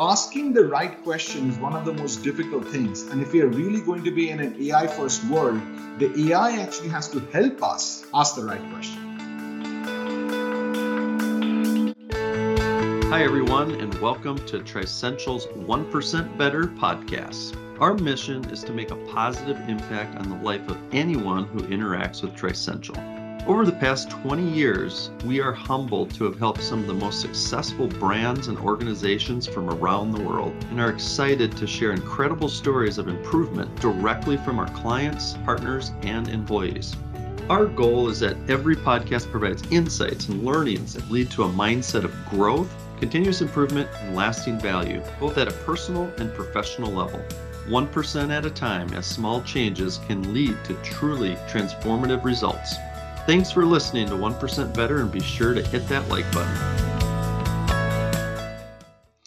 asking the right question is one of the most difficult things. And if we are really going to be in an AI first world, the AI actually has to help us ask the right question. Hi, everyone, and welcome to Trissential's 1% Better podcast. Our mission is to make a positive impact on the life of anyone who interacts with Trissential. Over the past 20 years, we are humbled to have helped some of the most successful brands and organizations from around the world and are excited to share incredible stories of improvement directly from our clients, partners, and employees. Our goal is that every podcast provides insights and learnings that lead to a mindset of growth continuous improvement, and lasting value, both at a personal and professional level. 1% at a time, as small changes can lead to truly transformative results. Thanks for listening to 1% Better and be sure to hit that like button.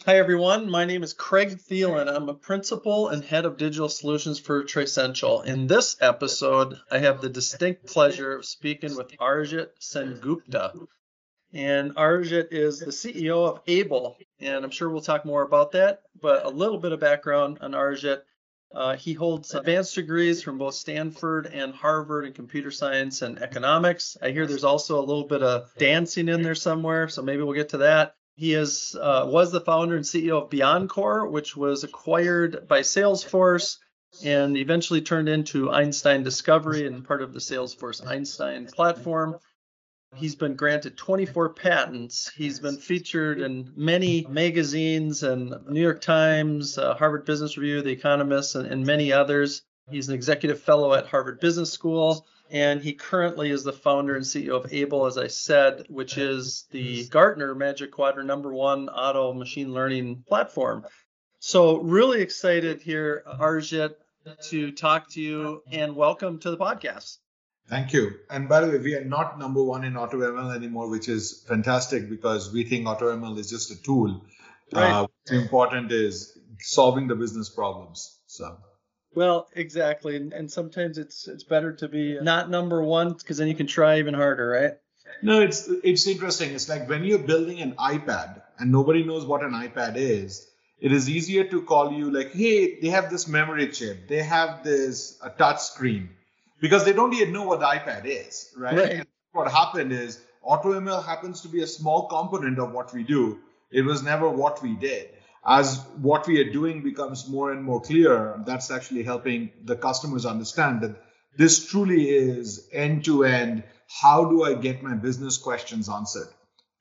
Hi, everyone. My name is Craig Thielen. I'm a principal and head of digital solutions for Trissential. In this episode, I have the distinct pleasure of speaking with Arijit Sengupta. And Arijit is the CEO of Aible, and I'm sure we'll talk more about that. But a little bit of background on Arijit. Uh, he holds advanced degrees from both Stanford and Harvard in computer science and economics. I hear there's also a little bit of dancing in there somewhere, so maybe we'll get to that. He is uh, was the founder and CEO of BeyondCore, which was acquired by Salesforce and eventually turned into Einstein Discovery and part of the Salesforce Einstein platform. He's been granted 24 patents. He's been featured in many magazines and New York Times, uh, Harvard Business Review, The Economist, and, and many others. He's an executive fellow at Harvard Business School, and he currently is the founder and CEO of Aible, as I said, which is the Gartner Magic Quadrant number one auto machine learning platform. So, really excited here, Arijit, to talk to you and welcome to the podcast. Thank you. And by the way, we are not number one in AutoML anymore, which is fantastic because we think AutoML is just a tool. Right. Uh, what's important is solving the business problems. So. Well, exactly, and, and sometimes it's it's better to be not number one because then you can try even harder, right? No, it's it's interesting. It's like when you're building an iPad and nobody knows what an iPad is. It is easier to call you like, hey, they have this memory chip, they have this a touch screen because they don't even know what the iPad is, right? right. What happened is AutoML happens to be a small component of what we do. It was never what we did. As what we are doing becomes more and more clear, that's actually helping the customers understand that this truly is end to end. How do I get my business questions answered?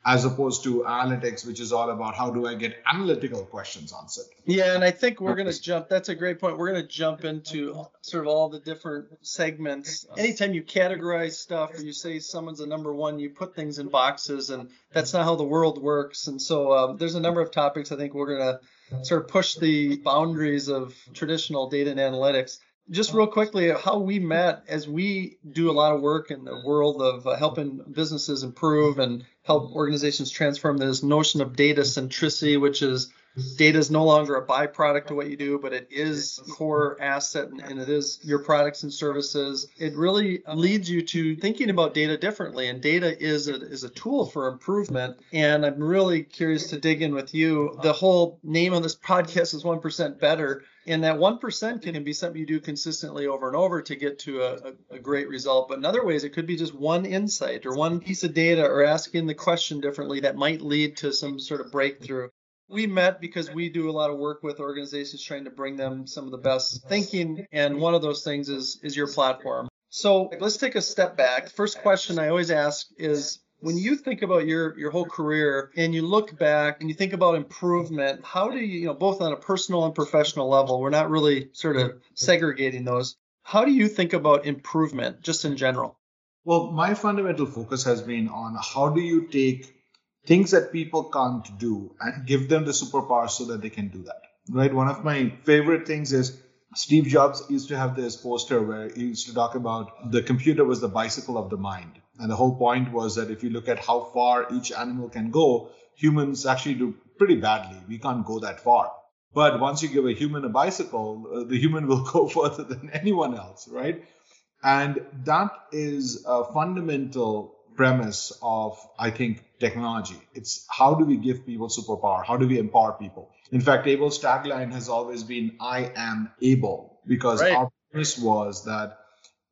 As opposed to analytics, which is all about how do I get analytical questions answered. Yeah, and I think we're going to jump. That's a great point. We're going to jump into sort of all the different segments. Anytime you categorize stuff or you say someone's a number one, you put things in boxes, and that's not how the world works. And so um, there's a number of topics I think we're going to sort of push the boundaries of traditional data and analytics just real quickly how we met as we do a lot of work in the world of uh, helping businesses improve and help organizations transform this notion of data centricity which is data is no longer a byproduct of what you do but it is core asset and, and it is your products and services it really leads you to thinking about data differently and data is a, is a tool for improvement and i'm really curious to dig in with you the whole name of this podcast is 1% better and that 1% can be something you do consistently over and over to get to a, a, great result. But in other ways, it could be just one insight or one piece of data or asking the question differently that might lead to some sort of breakthrough. We met because we do a lot of work with organizations trying to bring them some of the best thinking. And one of those things is, is your platform. So let's take a step back. First question I always ask is when you think about your your whole career and you look back and you think about improvement how do you you know both on a personal and professional level we're not really sort of segregating those how do you think about improvement just in general well my fundamental focus has been on how do you take things that people can't do and give them the superpower so that they can do that right one of my favorite things is Steve Jobs used to have this poster where he used to talk about the computer was the bicycle of the mind. And the whole point was that if you look at how far each animal can go, humans actually do pretty badly. We can't go that far. But once you give a human a bicycle, uh, the human will go further than anyone else, right? And that is a fundamental premise of, I think, technology. It's how do we give people superpower? How do we empower people? In fact, Aible's tagline has always been, I am able, because Right. our premise was that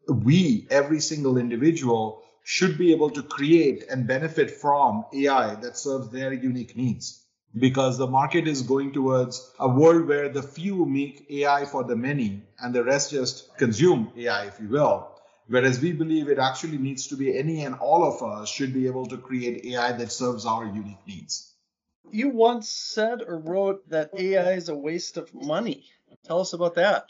we, every single individual, should be able to create and benefit from AI that serves their unique needs. Because the market is going towards a world where the few make AI for the many and the rest just consume AI, if you will. Whereas we believe it actually needs to be any and all of us should be able to create AI that serves our unique needs. You once said or wrote that AI is a waste of money. Tell us about that.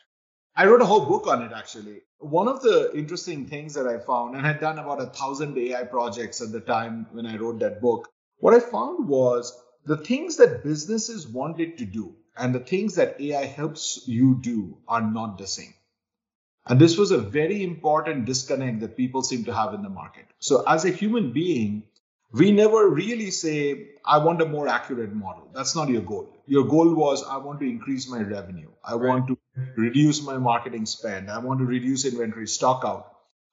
I wrote a whole book on it actually. One of the interesting things that I found, and I had done about a thousand AI projects at the time when I wrote that book, what I found was the things that businesses wanted to do and the things that AI helps you do are not the same. And this was a very important disconnect that people seem to have in the market. So, as a human being, we never really say, I want a more accurate model. That's not your goal. Your goal was, I want to increase my revenue. I Right. want to reduce my marketing spend. I want to reduce inventory stock out.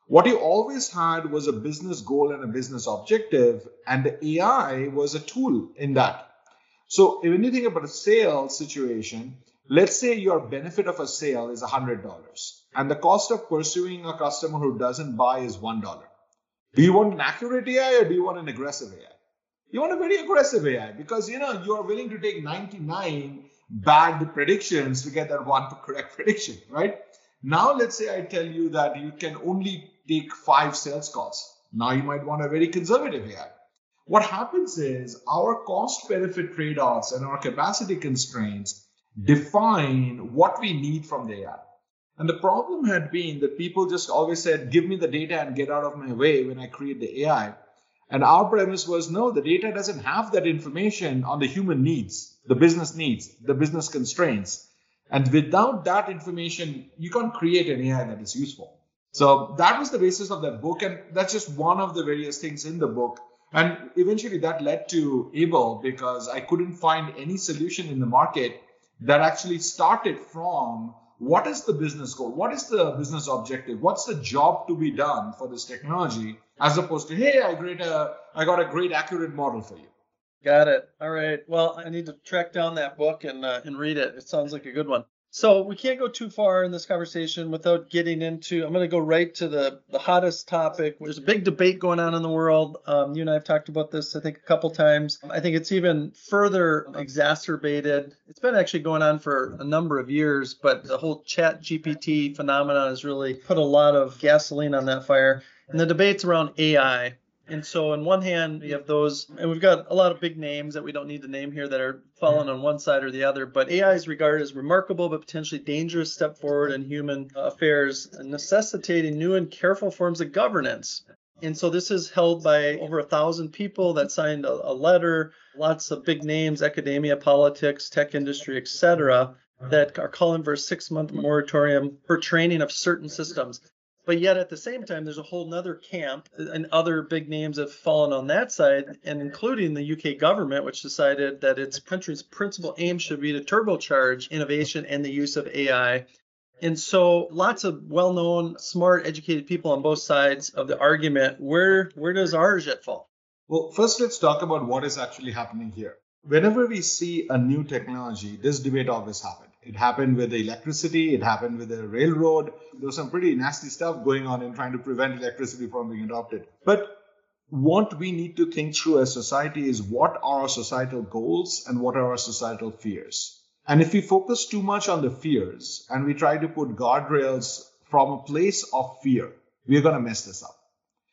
What you always had was a business goal and a business objective, and the AI was a tool in that. So, when you think about a sales situation, let's say your benefit of a sale is $100 and the cost of pursuing a customer who doesn't buy is $1. Do you want an accurate AI or do you want an aggressive AI? You want a very aggressive AI because you know you are willing to take 99 bad predictions to get that one correct prediction, right? Now let's say I tell you that you can only take five sales calls. Now you might want a very conservative AI. What happens is our cost benefit trade offs and our capacity constraints define what we need from the AI. And the problem had been that people just always said, give me the data and get out of my way when I create the AI. And our premise was no, the data doesn't have that information on the human needs, the business needs, the business constraints. And without that information, you can't create an AI that is useful. So that was the basis of that book. And that's just one of the various things in the book. And eventually that led to Aible because I couldn't find any solution in the market that actually started from what is the business goal? What is the business objective? What's the job to be done for this technology? As opposed to, hey, I, great, uh, I got a great accurate model for you. Got it. All right. Well, I need to track down that book and uh, and read it. It sounds like a good one. So we can't go too far in this conversation without getting into. I'm going to go right to the the hottest topic. There's a big debate going on in the world. Um, you and I have talked about this, I think, a couple times. I think it's even further exacerbated. It's been actually going on for a number of years, but the whole Chat GPT phenomenon has really put a lot of gasoline on that fire. And the debates around AI. And so, on one hand, you have those, and we've got a lot of big names that we don't need to name here that are falling mm-hmm. on one side or the other. But AI is regarded as remarkable but potentially dangerous step forward in human affairs, necessitating new and careful forms of governance. And so, this is held by over a thousand people that signed a, a letter, lots of big names, academia, politics, tech industry, etc., that are calling for a six-month moratorium for training of certain systems. But yet at the same time, there's a whole nother camp and other big names have fallen on that side, and including the UK government, which decided that its country's principal aim should be to turbocharge innovation and the use of AI. And so lots of well-known, smart, educated people on both sides of the argument. Where where does Arijit fall? Well, first, let's talk about what is actually happening here. Whenever we see a new technology, this debate always happens. It happened with the electricity, it happened with the railroad. There was some pretty nasty stuff going on in trying to prevent electricity from being adopted. But what we need to think through as society is what are our societal goals and what are our societal fears. And if we focus too much on the fears and we try to put guardrails from a place of fear, we're going to mess this up.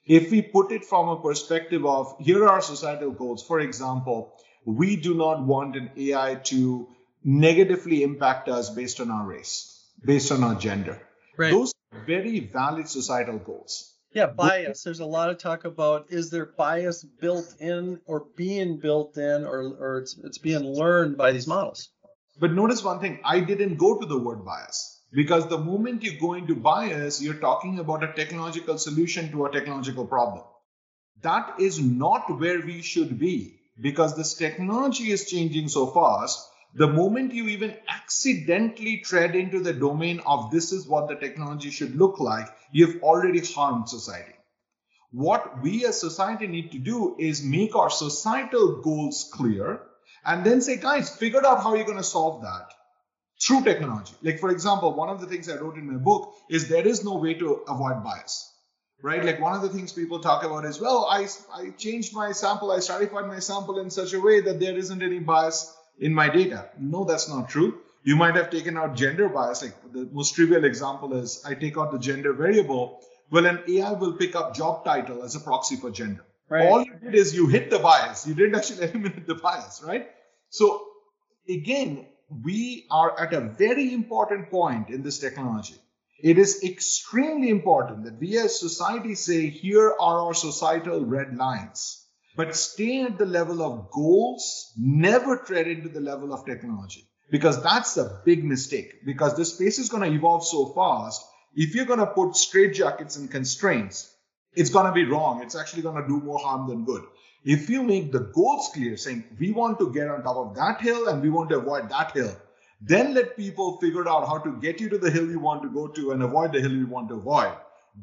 If we put it from a perspective of here are our societal goals, for example, we do not want an AI to negatively impact us based on our race, based on our gender. Right. Those are very valid societal goals. Yeah, bias. There's a lot of talk about is there bias built in or being built in or, or it's, it's being learned by these models. But notice one thing I didn't go to the word bias because the moment you go into bias, you're talking about a technological solution to a technological problem. That is not where we should be because this technology is changing so fast. The moment you even accidentally tread into the domain of this is what the technology should look like, you've already harmed society. What we as society need to do is make our societal goals clear and then say, guys, figure out how you're going to solve that through technology. Like, for example, one of the things I wrote in my book is there is no way to avoid bias, right? Like, one of the things people talk about is, well, I, I changed my sample, I stratified my sample in such a way that there isn't any bias in my data. No, that's not true. You might have taken out gender bias. Like, the most trivial example is I take out the gender variable. Well, an AI will pick up job title as a proxy for gender. Right. All you did is you hit the bias. You didn't actually eliminate the bias, right? So again, we are at a very important point in this technology. It is extremely important that we as society say, here are our societal red lines, but stay at the level of goals, never tread into the level of technology. Because that's a big mistake, because this space is going to evolve so fast. If you're going to put straitjackets and constraints, it's going to be wrong. It's actually going to do more harm than good. If you make the goals clear, saying we want to get on top of that hill and we want to avoid that hill, then let people figure out how to get you to the hill you want to go to and avoid the hill you want to avoid.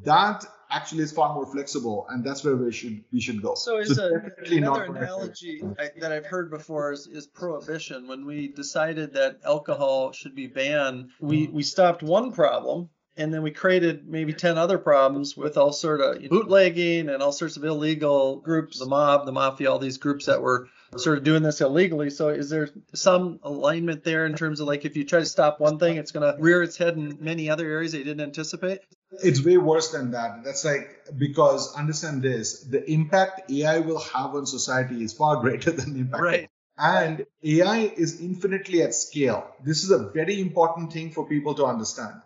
That actually is far more flexible, and that's where we should we should go. So, is so a, another analogy I, that I've heard before is, is prohibition. When we decided that alcohol should be banned, we we stopped one problem and then we created maybe 10 other problems with all sort of bootlegging and all sorts of illegal groups the mob the mafia all these groups that were sort of doing this illegally so is there some alignment there in terms of like if you try to stop one thing it's going to rear its head in many other areas that you didn't anticipate it's way worse than that. That's like because understand this the impact ai will have on society is far greater than the impact right. And ai is infinitely at scale. This is a very important thing for people to understand.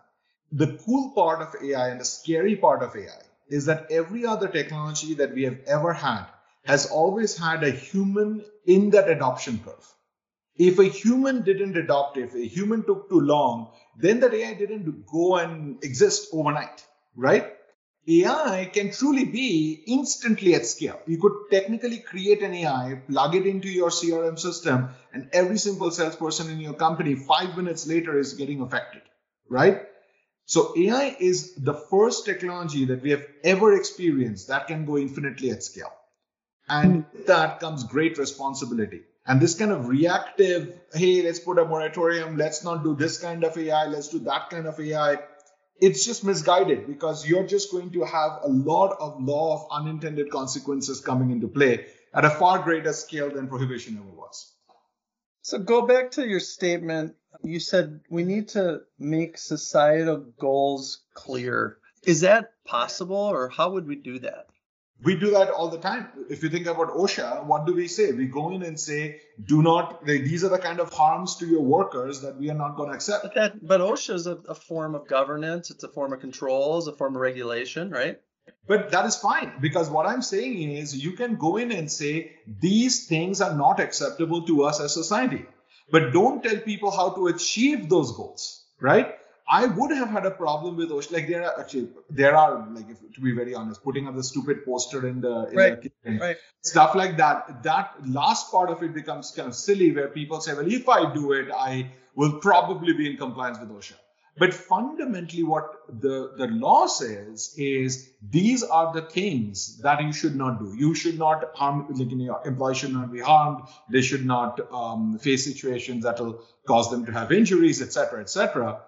The cool part of AI and the scary part of AI is that every other technology that we have ever had has always had a human in that adoption curve. If a human didn't adopt if a human took too long, then that AI didn't go and exist overnight, right? AI can truly be instantly at scale. You could technically create an AI, plug it into your CRM system, and every simple salesperson in your company five minutes later is getting affected, right? So AI is the first technology that we have ever experienced that can go infinitely at scale. And hmm. that comes great responsibility. And this kind of reactive, hey, let's put a moratorium, let's not do this kind of AI, let's do that kind of AI. It's just misguided because you're just going to have a lot of law of unintended consequences coming into play at a far greater scale than prohibition ever was. So go back to your statement you said we need to make societal goals clear. Is that possible, or how would we do that? We do that all the time. If you think about OSHA, what do we say? We go in and say, do not, these are the kind of harms to your workers that we are not going to accept. But, that, but OSHA is a, a form of governance, it's a form of control, it's a form of regulation, right? But that is fine because what I'm saying is you can go in and say, these things are not acceptable to us as society but don't tell people how to achieve those goals, right? I would have had a problem with OSHA. Like there are actually there are like if, to be very honest, putting up the stupid poster in the, in right. the kitchen, right. stuff like that. That last part of it becomes kind of silly, where people say, "Well, if I do it, I will probably be in compliance with OSHA." But fundamentally, what the, the law says is these are the things that you should not do. You should not harm, like, your employee should not be harmed. They should not um, face situations that will cause them to have injuries, etc., etc.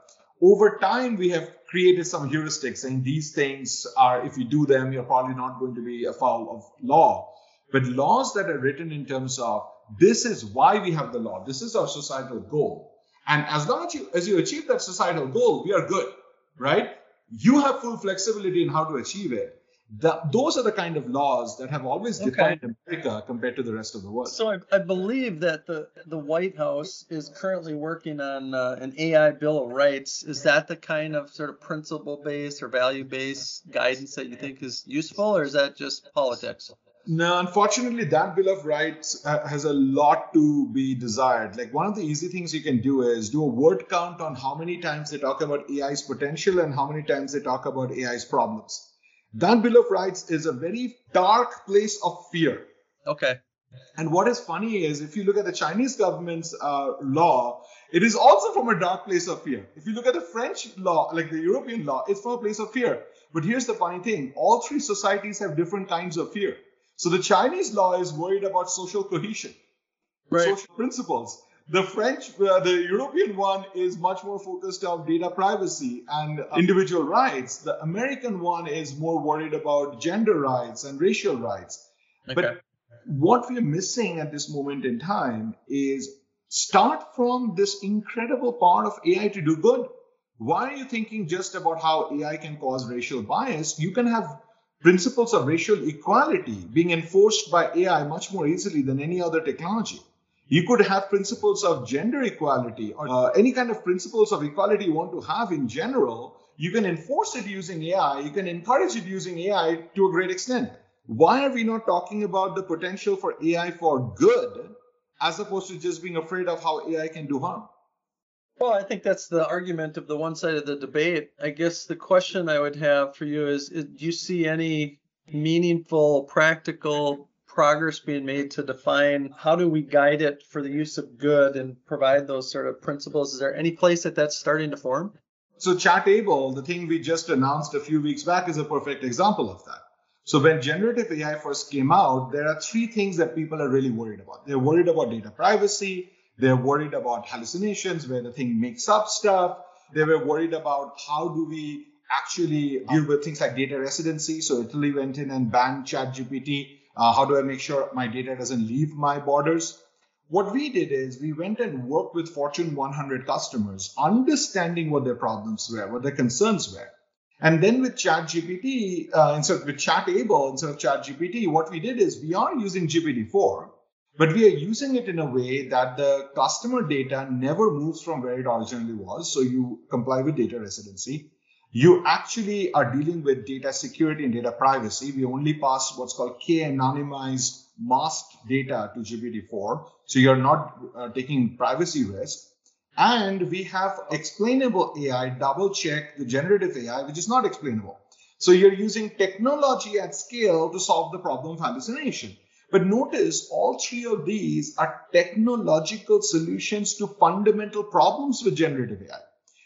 Over time, we have created some heuristics saying these things are, if you do them, you're probably not going to be a foul of law. But laws that are written in terms of this is why we have the law, this is our societal goal and as long as you, as you achieve that societal goal, we are good, right? You have full flexibility in how to achieve it. The, those are the kind of laws that have always defined okay. America compared to the rest of the world. So I, I, believe that the, the White House is currently working on uh, an AI Bill of Rights. Is that the kind of sort of principle based or value based guidance that you think is useful, or is that just politics? No, unfortunately, that Bill of Rights has a lot to be desired. Like one of the easy things you can do is do a word count on how many times they talk about AI's potential and how many times they talk about AI's problems. That Bill of Rights is a very dark place of fear. Okay. And what is funny is if you look at the Chinese government's uh, law, it is also from a dark place of fear. If you look at the French law, like the European law, it's from a place of fear. But here's the funny thing all three societies have different kinds of fear. So the Chinese law is worried about social cohesion, Right. social principles. The French, uh, the European one is much more focused on data privacy and individual rights. The American one is more worried about gender rights and racial rights. Okay. But what we're missing at this moment in time is start from this incredible part of AI to do good. Why are you thinking just about how AI can cause racial bias? You can have principles of racial equality being enforced by AI much more easily than any other technology. You could have principles of gender equality or uh, any kind of principles of equality you want to have in general. You can enforce it using AI. You can encourage it using AI to a great extent. Why are we not talking about the potential for AI for good as opposed to just being afraid of how AI can do harm? Well, I think that's the argument of the one side of the debate. I guess the question I would have for you is, is do you see any meaningful, practical progress being made to define how do we guide it for the use of good and provide those sort of principles? Is there any place that that's starting to form? So Chatable, the thing we just announced a few weeks back, is a perfect example of that. So when generative AI first came out, there are three things that people are really worried about. They're worried about data privacy. They're worried about hallucinations where the thing makes up stuff. They were worried about how do we actually deal with things like data residency. So Italy went in and banned ChatGPT. Uh, how do I make sure my data doesn't leave my borders? What we did is we went and worked with Fortune 100 customers, understanding what their problems were, what their concerns were. And then with ChatGPT, uh, instead of with Chatable, instead of ChatGPT, what we did is we are using GPT-4, but we are using it in a way that the customer data never moves from where it originally was. So you comply with data residency. You actually are dealing with data security and data privacy. We only pass what's called K anonymized masked data to GPT-4. So you're not uh, taking privacy risk. And we have explainable AI double check the generative AI, which is not explainable. So you're using technology at scale to solve the problem of hallucination. But notice all three of these are technological solutions to fundamental problems with generative AI.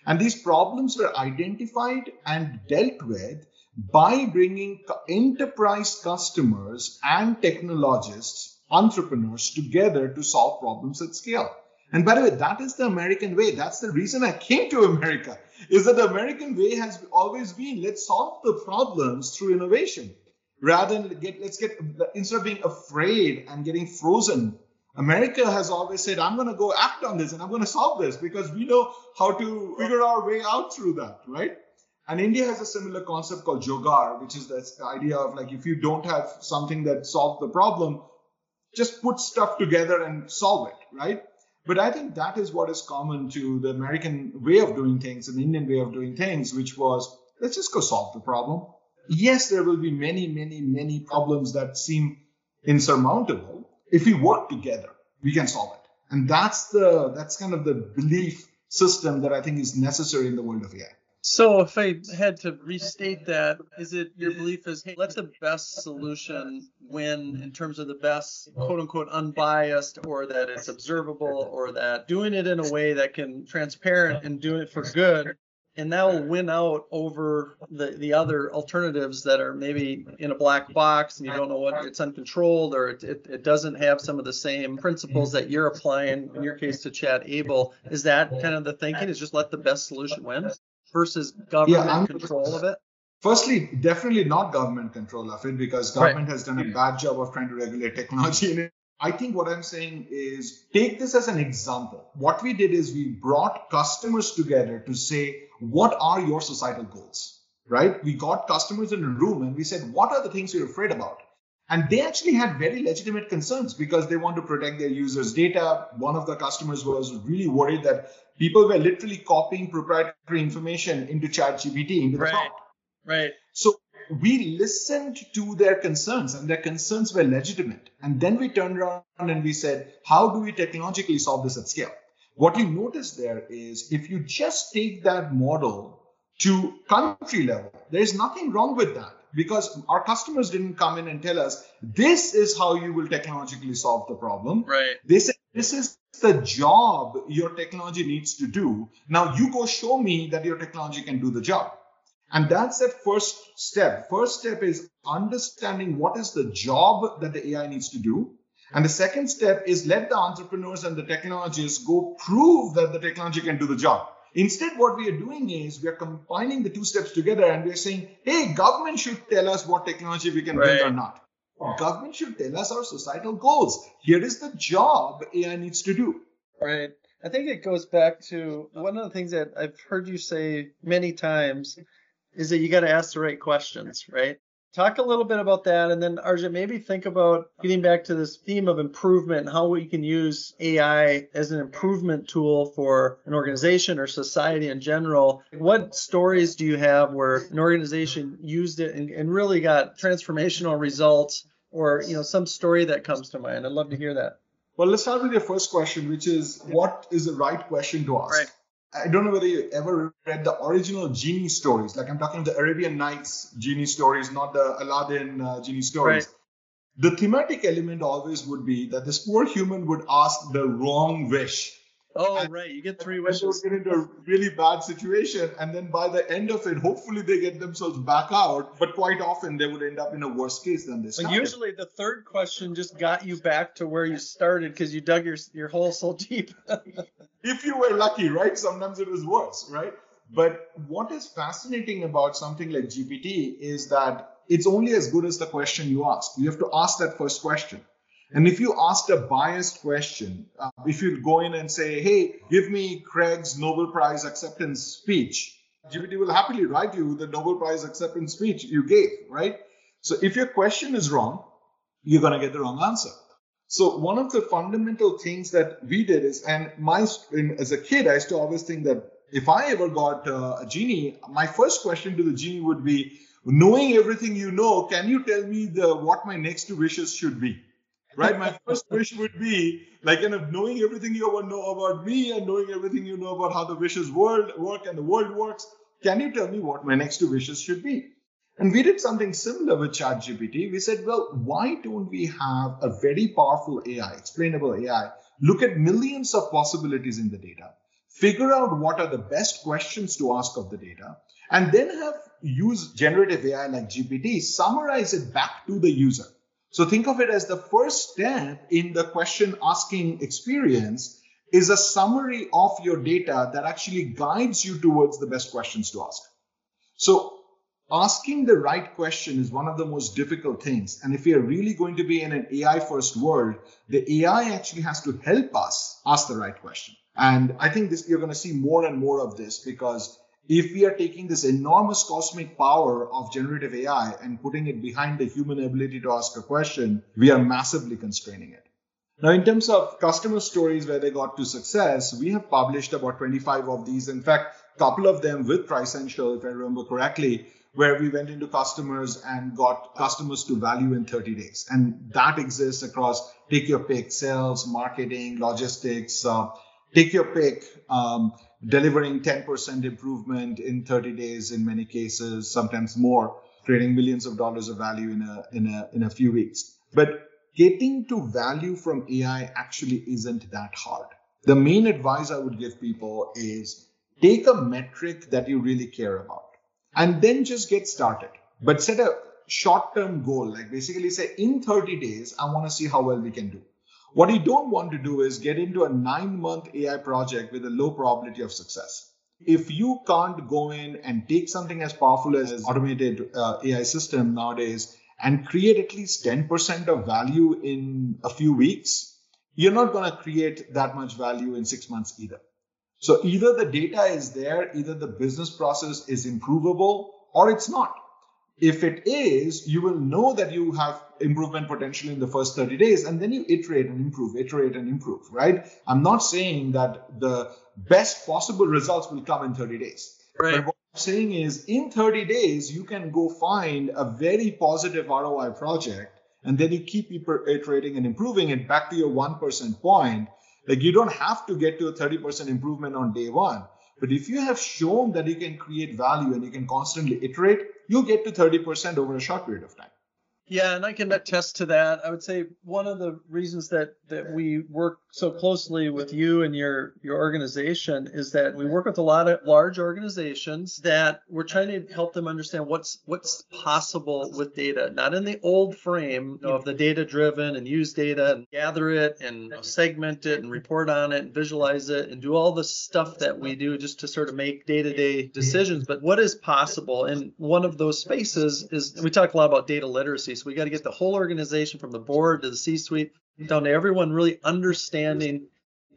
And these problems were identified and dealt with by bringing enterprise customers and technologists, entrepreneurs together to solve problems at scale. And by the way, that is the American way. That's the reason I came to America, is that the American way has always been let's solve the problems through innovation rather than get let's get instead of being afraid and getting frozen america has always said i'm going to go act on this and i'm going to solve this because we know how to figure our way out through that right and india has a similar concept called jugaad which is this idea of like if you don't have something that solves the problem just put stuff together and solve it right but i think that is what is common to the american way of doing things and indian way of doing things which was let's just go solve the problem yes, there will be many, many, many problems that seem insurmountable. If we work together, we can solve it. And that's the that's kind of the belief system that I think is necessary in the world of AI. So if I had to restate that, is it your belief is hey, let the best solution win in terms of the best quote unquote unbiased or that it's observable or that doing it in a way that can transparent and doing it for good and that will win out over the, the other alternatives that are maybe in a black box and you don't know what it's uncontrolled or it, it, it doesn't have some of the same principles that you're applying in your case to Chatable is that kind of the thinking is just let the best solution win versus government Yeah, control of it Firstly, definitely not government control of it because government Right. has done a bad job of trying to regulate technology in. I think what I'm saying is take this as an example. What we did is we brought customers together to say, what are your societal goals? Right? We got customers in a room and we said, what are the things you're afraid about? And they actually had very legitimate concerns because they want to protect their users' data. One of the customers was really worried that people were literally copying proprietary information into ChatGPT, into the Right. prompt. right So we listened to their concerns, and their concerns were legitimate. And then we turned around and we said, how do we technologically solve this at scale? What you notice there is if you just take that model to country level, there's nothing wrong with that because our customers didn't come in and tell us, this is how you will technologically solve the problem. right They said, this is the job your technology needs to do. Now you go show me that your technology can do the job. And that's that first step. First step is understanding what is the job that the AI needs to do. And the second step is let the entrepreneurs and the technologists go prove that the technology can do the job. Instead, what we are doing is we are combining the two steps together and we are saying, hey, government should tell us what technology we can right. build or not. Government should tell us our societal goals. Here is the job AI needs to do. Right. I think it goes back to one of the things that I've heard you say many times is that you got to ask the right questions, right? Talk a little bit about that, and then Arjun, maybe think about getting back to this theme of improvement and how we can use AI as an improvement tool for an organization or society in general. What stories do you have where an organization used it and, and really got transformational results, or you know some story that comes to mind? I'd love to hear that. Well, let's start with your first question, which is what is the right question to ask? Right. I don't know whether you ever read the original genie stories. Like I'm talking the Arabian Nights genie stories, not the Aladdin uh, genie stories. Right. The thematic element always would be that this poor human would ask the wrong wish. Oh, and, right. You get three wishes. They would get into a really bad situation. And then by the end of it, hopefully they get themselves back out. But quite often they would end up in a worse case than this. Usually the third question just got you back to where you started because you dug your, your hole so deep. if you were lucky, right? Sometimes it was worse, right? But what is fascinating about something like GPT is that it's only as good as the question you ask. You have to ask that first question. And if you asked a biased question, uh, if you go in and say, hey, give me Craig's Nobel Prize acceptance speech, GPT will happily write you the Nobel Prize acceptance speech you gave, right? So if your question is wrong, you're going to get the wrong answer. So one of the fundamental things that we did is, and my as a kid, I used to always think that if I ever got uh, a genie, my first question to the genie would be, knowing everything you know, can you tell me the what my next two wishes should be? right? My first wish would be like kind of knowing everything you ever know about me and knowing everything you know about how the wishes world work and the world works. Can you tell me what my next two wishes should be? And we did something similar with ChatGPT. We said, well, why don't we have a very powerful AI, explainable AI, look at millions of possibilities in the data, figure out what are the best questions to ask of the data, and then have use generative AI like GPT summarize it back to the user. So think of it as the first step in the question asking experience is a summary of your data that actually guides you towards the best questions to ask. So asking the right question is one of the most difficult things. And if we are really going to be in an AI first world, the AI actually has to help us ask the right question. And I think this, you're going to see more and more of this because if we are taking this enormous cosmic power of generative AI and putting it behind the human ability to ask a question, we are massively constraining it. Now, in terms of customer stories where they got to success, we have published about 25 of these. In fact, a couple of them with Trissential, if I remember correctly, where we went into customers and got customers to value in 30 days. And that exists across take your pick, sales, marketing, logistics, uh, take your pick. Um, delivering 10% improvement in 30 days in many cases, sometimes more, creating millions of dollars of value in a, in a, in a few weeks. But getting to value from AI actually isn't that hard. The main advice I would give people is take a metric that you really care about and then just get started. But set a short term goal, like basically say in 30 days, I want to see how well we can do. What you don't want to do is get into a nine month AI project with a low probability of success. If you can't go in and take something as powerful as automated uh, AI system nowadays and create at least 10% of value in a few weeks, you're not going to create that much value in six months either. So either the data is there, either the business process is improvable or it's not. If it is, you will know that you have improvement potential in the first 30 days and then you iterate and improve, iterate and improve, right? I'm not saying that the best possible results will come in 30 days. Right. But what I'm saying is in 30 days, you can go find a very positive ROI project and then you keep iterating and improving it back to your 1% point. Like you don't have to get to a 30% improvement on day one. But if you have shown that you can create value and you can constantly iterate, you'll get to 30% over a short period of time. Yeah, and I can attest to that. I would say one of the reasons that that we work so closely with you and your your organization is that we work with a lot of large organizations that we're trying to help them understand what's what's possible with data, not in the old frame of the data driven and use data and gather it and segment it and report on it and visualize it and do all the stuff that we do just to sort of make day-to-day decisions, but what is possible? And one of those spaces is we talk a lot about data literacy so we got to get the whole organization from the board to the C-suite down to everyone really understanding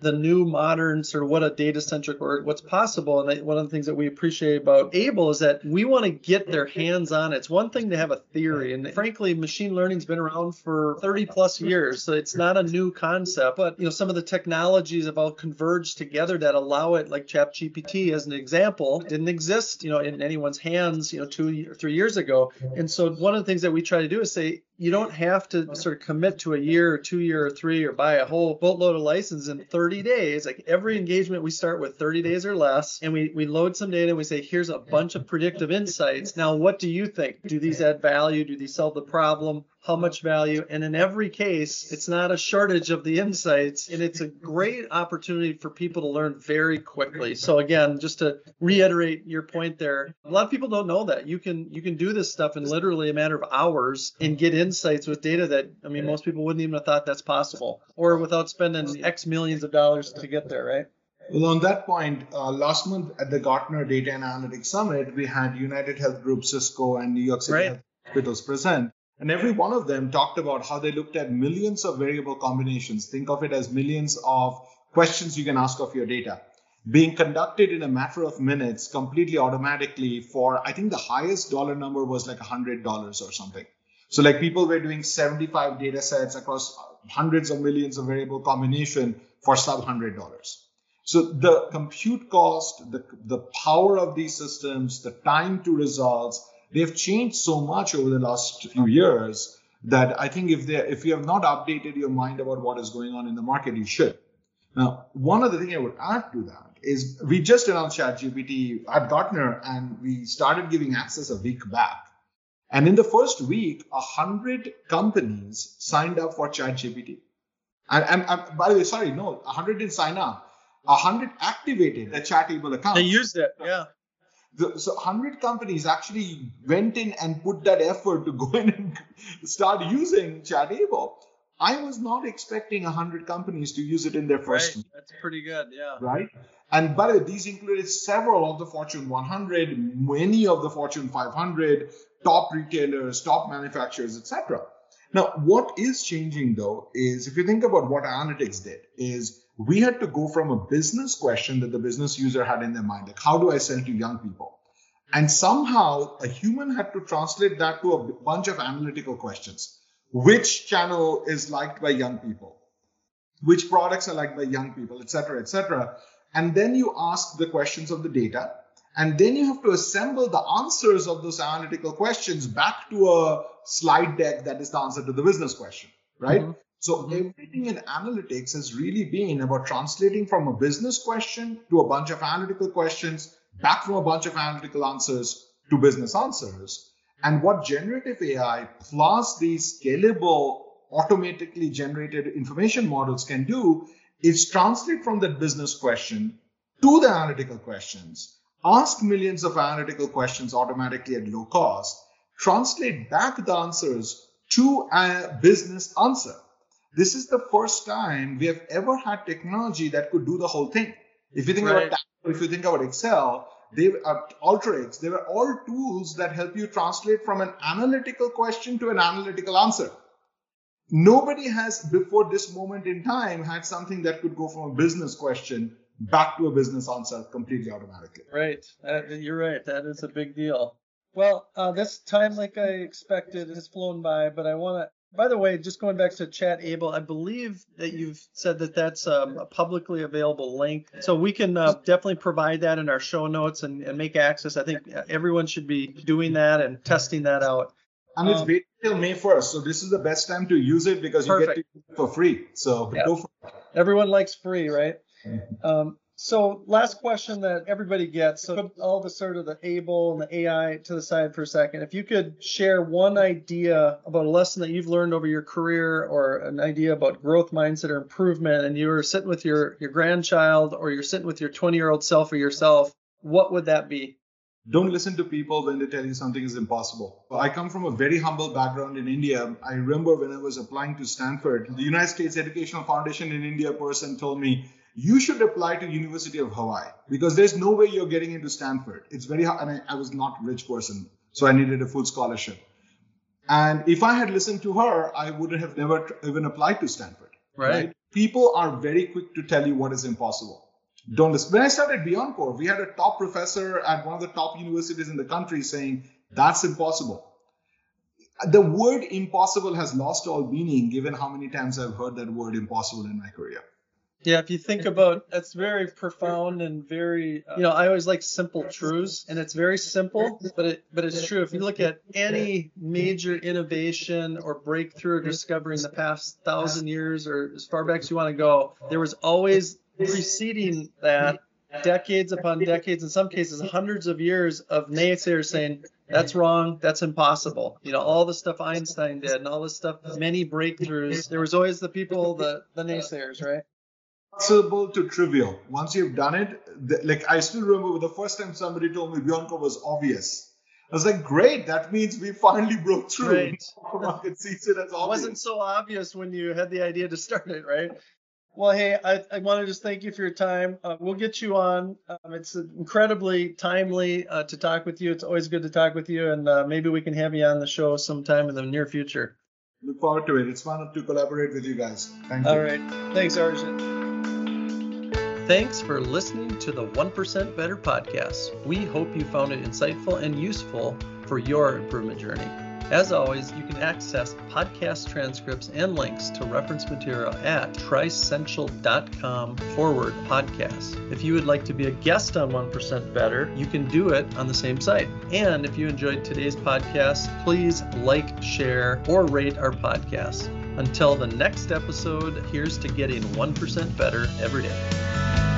the new modern sort of what a data centric or what's possible. And one of the things that we appreciate about Aible is that we want to get their hands on it. It's one thing to have a theory, and frankly, machine learning's been around for 30 plus years, so it's not a new concept. But you know, some of the technologies have all converged together that allow it, like ChatGPT as an example, didn't exist, you know, in anyone's hands, you know, two or three years ago. And so one of the things that we try to do is say, you don't have to sort of commit to a year or two year or three or buy a whole boatload of license in 30 days. Like every engagement we start with 30 days or less, and we, we load some data and we say, here's a bunch of predictive insights. Now, what do you think? Do these add value? Do these solve the problem? How much value. And in every case, it's not a shortage of the insights, and it's a great opportunity for people to learn very quickly. So again, just to reiterate your point there, a lot of people don't know that you can you can do this stuff in literally a matter of hours and get insights with data that I mean most people wouldn't even have thought that's possible, or without spending X millions of dollars to get there, right? Well, on that point, uh, last month at the Gartner Data and Analytics Summit, we had United Health Group, Cisco, and New York City right. Hospitals present. And every one of them talked about how they looked at millions of variable combinations. Think of it as millions of questions you can ask of your data being conducted in a matter of minutes completely automatically for, I think the highest dollar number was like $100 or something. So like people were doing 75 data sets across hundreds of millions of variable combination for sub $100. So the compute cost, the, the power of these systems, the time to results, they've changed so much over the last few years that I think if they if you have not updated your mind about what is going on in the market, you should. Now, one other thing I would add to that is we just announced ChatGPT at Gartner and we started giving access a week back. And in the first week, a hundred companies signed up for ChatGPT. And, and, and by the way, sorry, no, hundred didn't sign up. Hundred activated a Chatable account. They used it, yeah. The, so 100 companies actually went in and put that effort to go in and start using Chatable. I was not expecting 100 companies to use it in their first. Right. That's pretty good, yeah. Right. And by the way, these included several of the Fortune 100, many of the Fortune 500, top retailers, top manufacturers, etc. Now, what is changing though is if you think about what analytics did, is we had to go from a business question that the business user had in their mind, like how do I sell to young people? And somehow a human had to translate that to a bunch of analytical questions. Which channel is liked by young people? Which products are liked by young people, etc cetera, et cetera. And then you ask the questions of the data. And then you have to assemble the answers of those analytical questions back to a slide deck that is the answer to the business question, right? Mm-hmm. So mm-hmm. everything in analytics has really been about translating from a business question to a bunch of analytical questions, back from a bunch of analytical answers to business answers. And what generative AI plus these scalable, automatically generated information models can do is translate from that business question to the analytical questions, ask millions of analytical questions automatically at low cost, translate back the answers to a business answer this is the first time we have ever had technology that could do the whole thing. If you think right. about if you think about Excel, they uh, Alteryx, they were all tools that help you translate from an analytical question to an analytical answer. Nobody has before this moment in time had something that could go from a business question back to a business answer completely automatically. Right. Uh, you're right. That is a big deal. Well, uh, this time, like I expected, has flown by, but I want to by the way, just going back to Chatable, I believe that you've said that that's um, a publicly available link. So we can uh, definitely provide that in our show notes and, and, make access. I think everyone should be doing that and testing that out. And it's um, till May 1st. So this is the best time to use it because you perfect. get it for free. So yep. go for it. Everyone likes free, right? Um, So last question that everybody gets. So all the sort of the Aible and the AI to the side for a second. If you could share one idea about a lesson that you've learned over your career or an idea about growth mindset or improvement and you were sitting with your your grandchild or you're sitting with your 20 year old self or yourself, what would that be? Don't listen to people when they tell you something is impossible. I come from a very humble background in India. I remember when I was applying to Stanford, the United States Educational Foundation in India person told me, you should apply to University of Hawaii because there's no way you're getting into Stanford. It's very hard. And I, I was not a rich person, so I needed a full scholarship. And if I had listened to her, I wouldn't have never even applied to Stanford. Right. right? People are very quick to tell you what is impossible. Don't listen. When I started BeyondCore, we had a top professor at one of the top universities in the country saying that's impossible. The word impossible has lost all meaning given how many times I've heard that word impossible in my career. Yeah, if you think about it's very profound and very uh, you know, I always like simple truths and it's very simple, but it but it's true. If you look at any major innovation or breakthrough or discovery in the past thousand years or as far back as you want to go, there was always preceding that decades upon decades, in some cases hundreds of years of naysayers saying that's wrong, that's impossible. You know, all the stuff Einstein did and all the stuff, many breakthroughs. There was always the people, the the naysayers, right? Possible to trivial. Once you've done it, the, like I still remember the first time somebody told me BeyondCore was obvious. I was like, great, that means we finally broke through. Right. Market sees it as obvious. It wasn't so obvious when you had the idea to start it, right? Well, hey, I, I want to just thank you for your time. Uh, we'll get you on. Um, it's incredibly timely uh, to talk with you. It's always good to talk with you, and uh, maybe we can have you on the show sometime in the near future. Look forward to it. It's fun to collaborate with you guys. Thank you. All right. Thanks, Arijit. Thanks for listening to the 1% Better podcast. We hope you found it insightful and useful for your improvement journey. As always, you can access podcast transcripts and links to reference material at trissential.com forward podcast. If you would like to be a guest on 1% Better, you can do it on the same site. And if you enjoyed today's podcast, please like, share, or rate our podcast. Until the next episode, here's to getting 1% better every day.